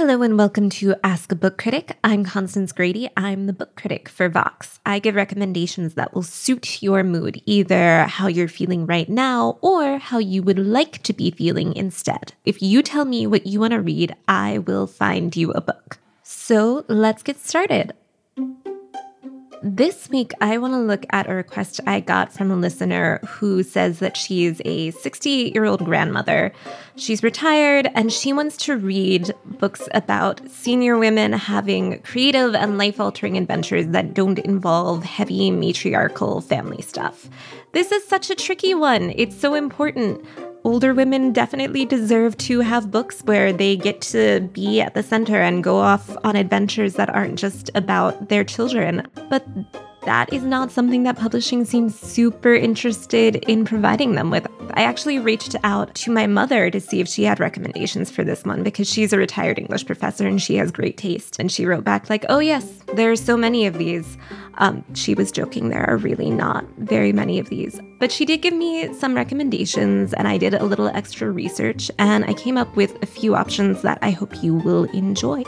Hello and welcome to Ask a Book Critic. I'm Constance Grady. I'm the book critic for Vox. I give recommendations that will suit your mood, either how you're feeling right now or how you would like to be feeling instead. If you tell me what you want to read, I will find you a book. So let's get started. This week, I want to look at a request I got from a listener who says that she's a 68 year old grandmother. She's retired and she wants to read books about senior women having creative and life altering adventures that don't involve heavy matriarchal family stuff. This is such a tricky one. It's so important older women definitely deserve to have books where they get to be at the center and go off on adventures that aren't just about their children. But that is not something that publishing seems super interested in providing them with. I actually reached out to my mother to see if she had recommendations for this one because she's a retired English professor and she has great taste. And she wrote back, like, oh, yes, there are so many of these. Um, she was joking, there are really not very many of these. But she did give me some recommendations and I did a little extra research and I came up with a few options that I hope you will enjoy.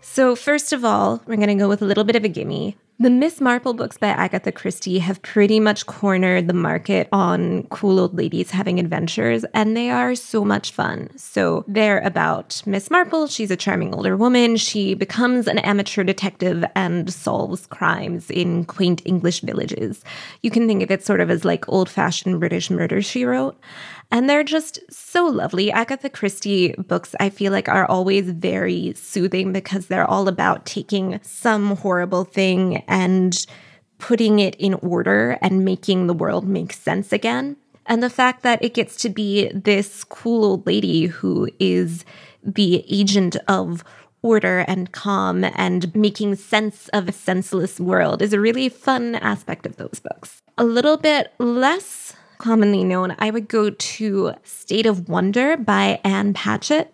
So, first of all, we're going to go with a little bit of a gimme. The Miss Marple books by Agatha Christie have pretty much cornered the market on cool old ladies having adventures, and they are so much fun. So, they're about Miss Marple. She's a charming older woman. She becomes an amateur detective and solves crimes in quaint English villages. You can think of it sort of as like old fashioned British murder, she wrote. And they're just so lovely. Agatha Christie books, I feel like, are always very soothing because they're all about taking some horrible thing and putting it in order and making the world make sense again. And the fact that it gets to be this cool old lady who is the agent of order and calm and making sense of a senseless world is a really fun aspect of those books. A little bit less commonly known, I would go to State of Wonder by Ann Patchett.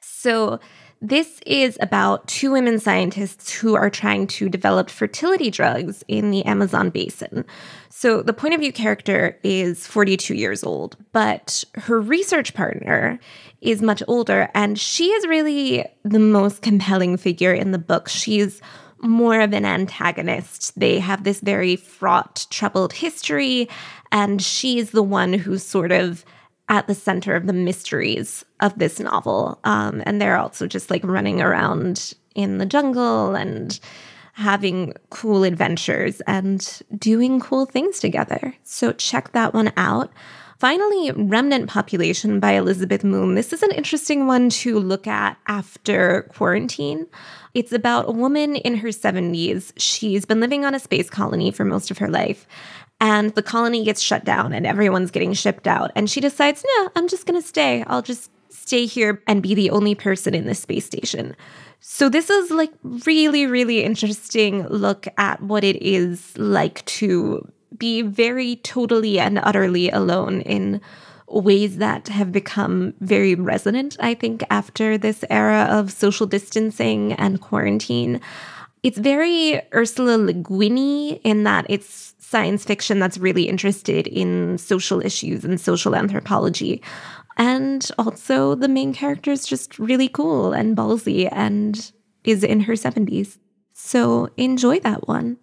So, this is about two women scientists who are trying to develop fertility drugs in the Amazon basin. So, the point of view character is 42 years old, but her research partner is much older, and she is really the most compelling figure in the book. She's more of an antagonist. They have this very fraught, troubled history, and she's the one who's sort of at the center of the mysteries of this novel. Um, and they're also just like running around in the jungle and having cool adventures and doing cool things together. So check that one out. Finally, Remnant Population by Elizabeth Moon. This is an interesting one to look at after quarantine. It's about a woman in her 70s. She's been living on a space colony for most of her life. And the colony gets shut down and everyone's getting shipped out. And she decides, no, I'm just going to stay. I'll just stay here and be the only person in this space station. So this is like really really interesting look at what it is like to be very totally and utterly alone in ways that have become very resonant, I think, after this era of social distancing and quarantine. It's very Ursula Le Guin in that it's science fiction that's really interested in social issues and social anthropology. And also, the main character is just really cool and ballsy and is in her 70s. So enjoy that one.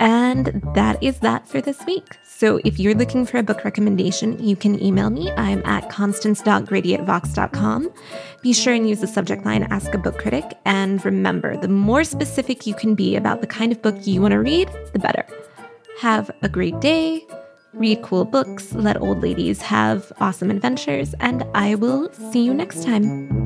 And that is that for this week. So if you're looking for a book recommendation, you can email me. I'm at constance.grady at vox.com. Be sure and use the subject line Ask a Book Critic. And remember, the more specific you can be about the kind of book you want to read, the better. Have a great day. Read cool books, let old ladies have awesome adventures, and I will see you next time.